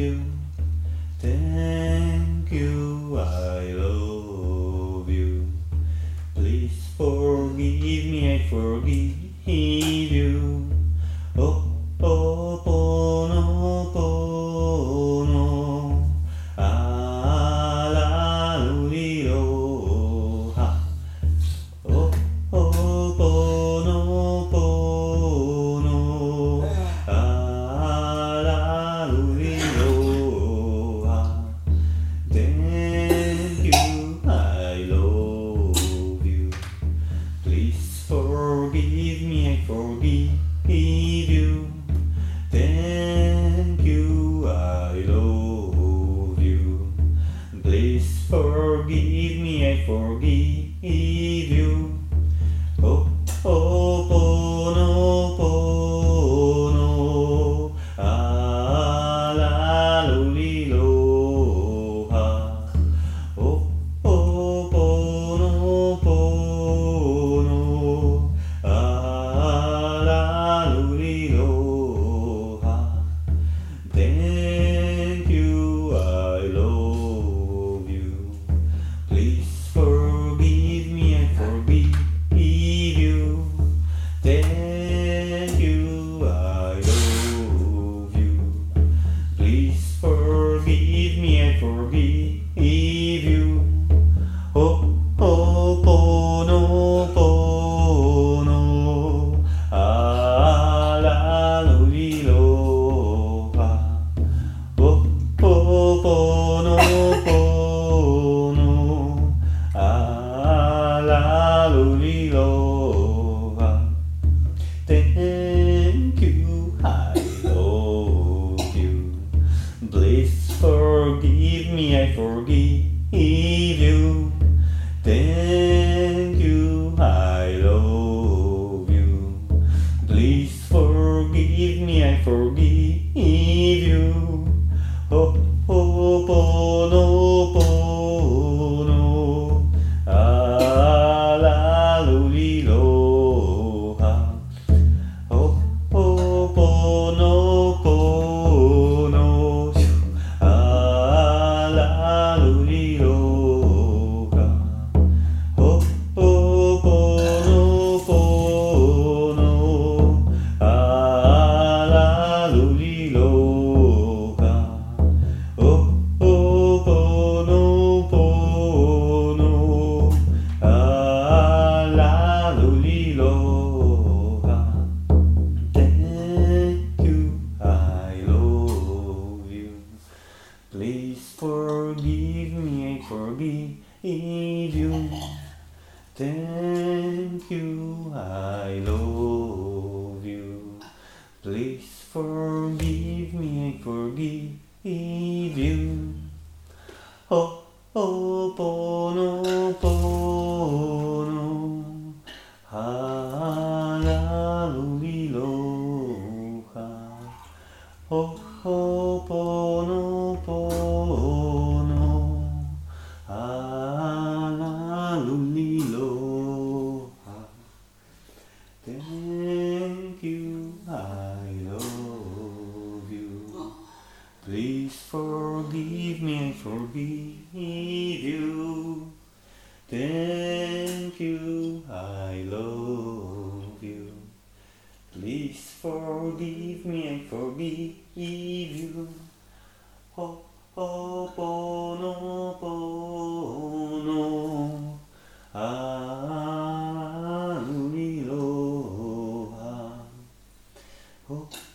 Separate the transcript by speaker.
Speaker 1: you. Stay. you, I love you. Please forgive me, and forgive you. Oh, oh, pono, pono. Hallelujah. Oh, oh, pono. Thank you, I love you. Please forgive me and forgive you. Thank you, I love you. Please forgive me and forgive you. Oh. Oh.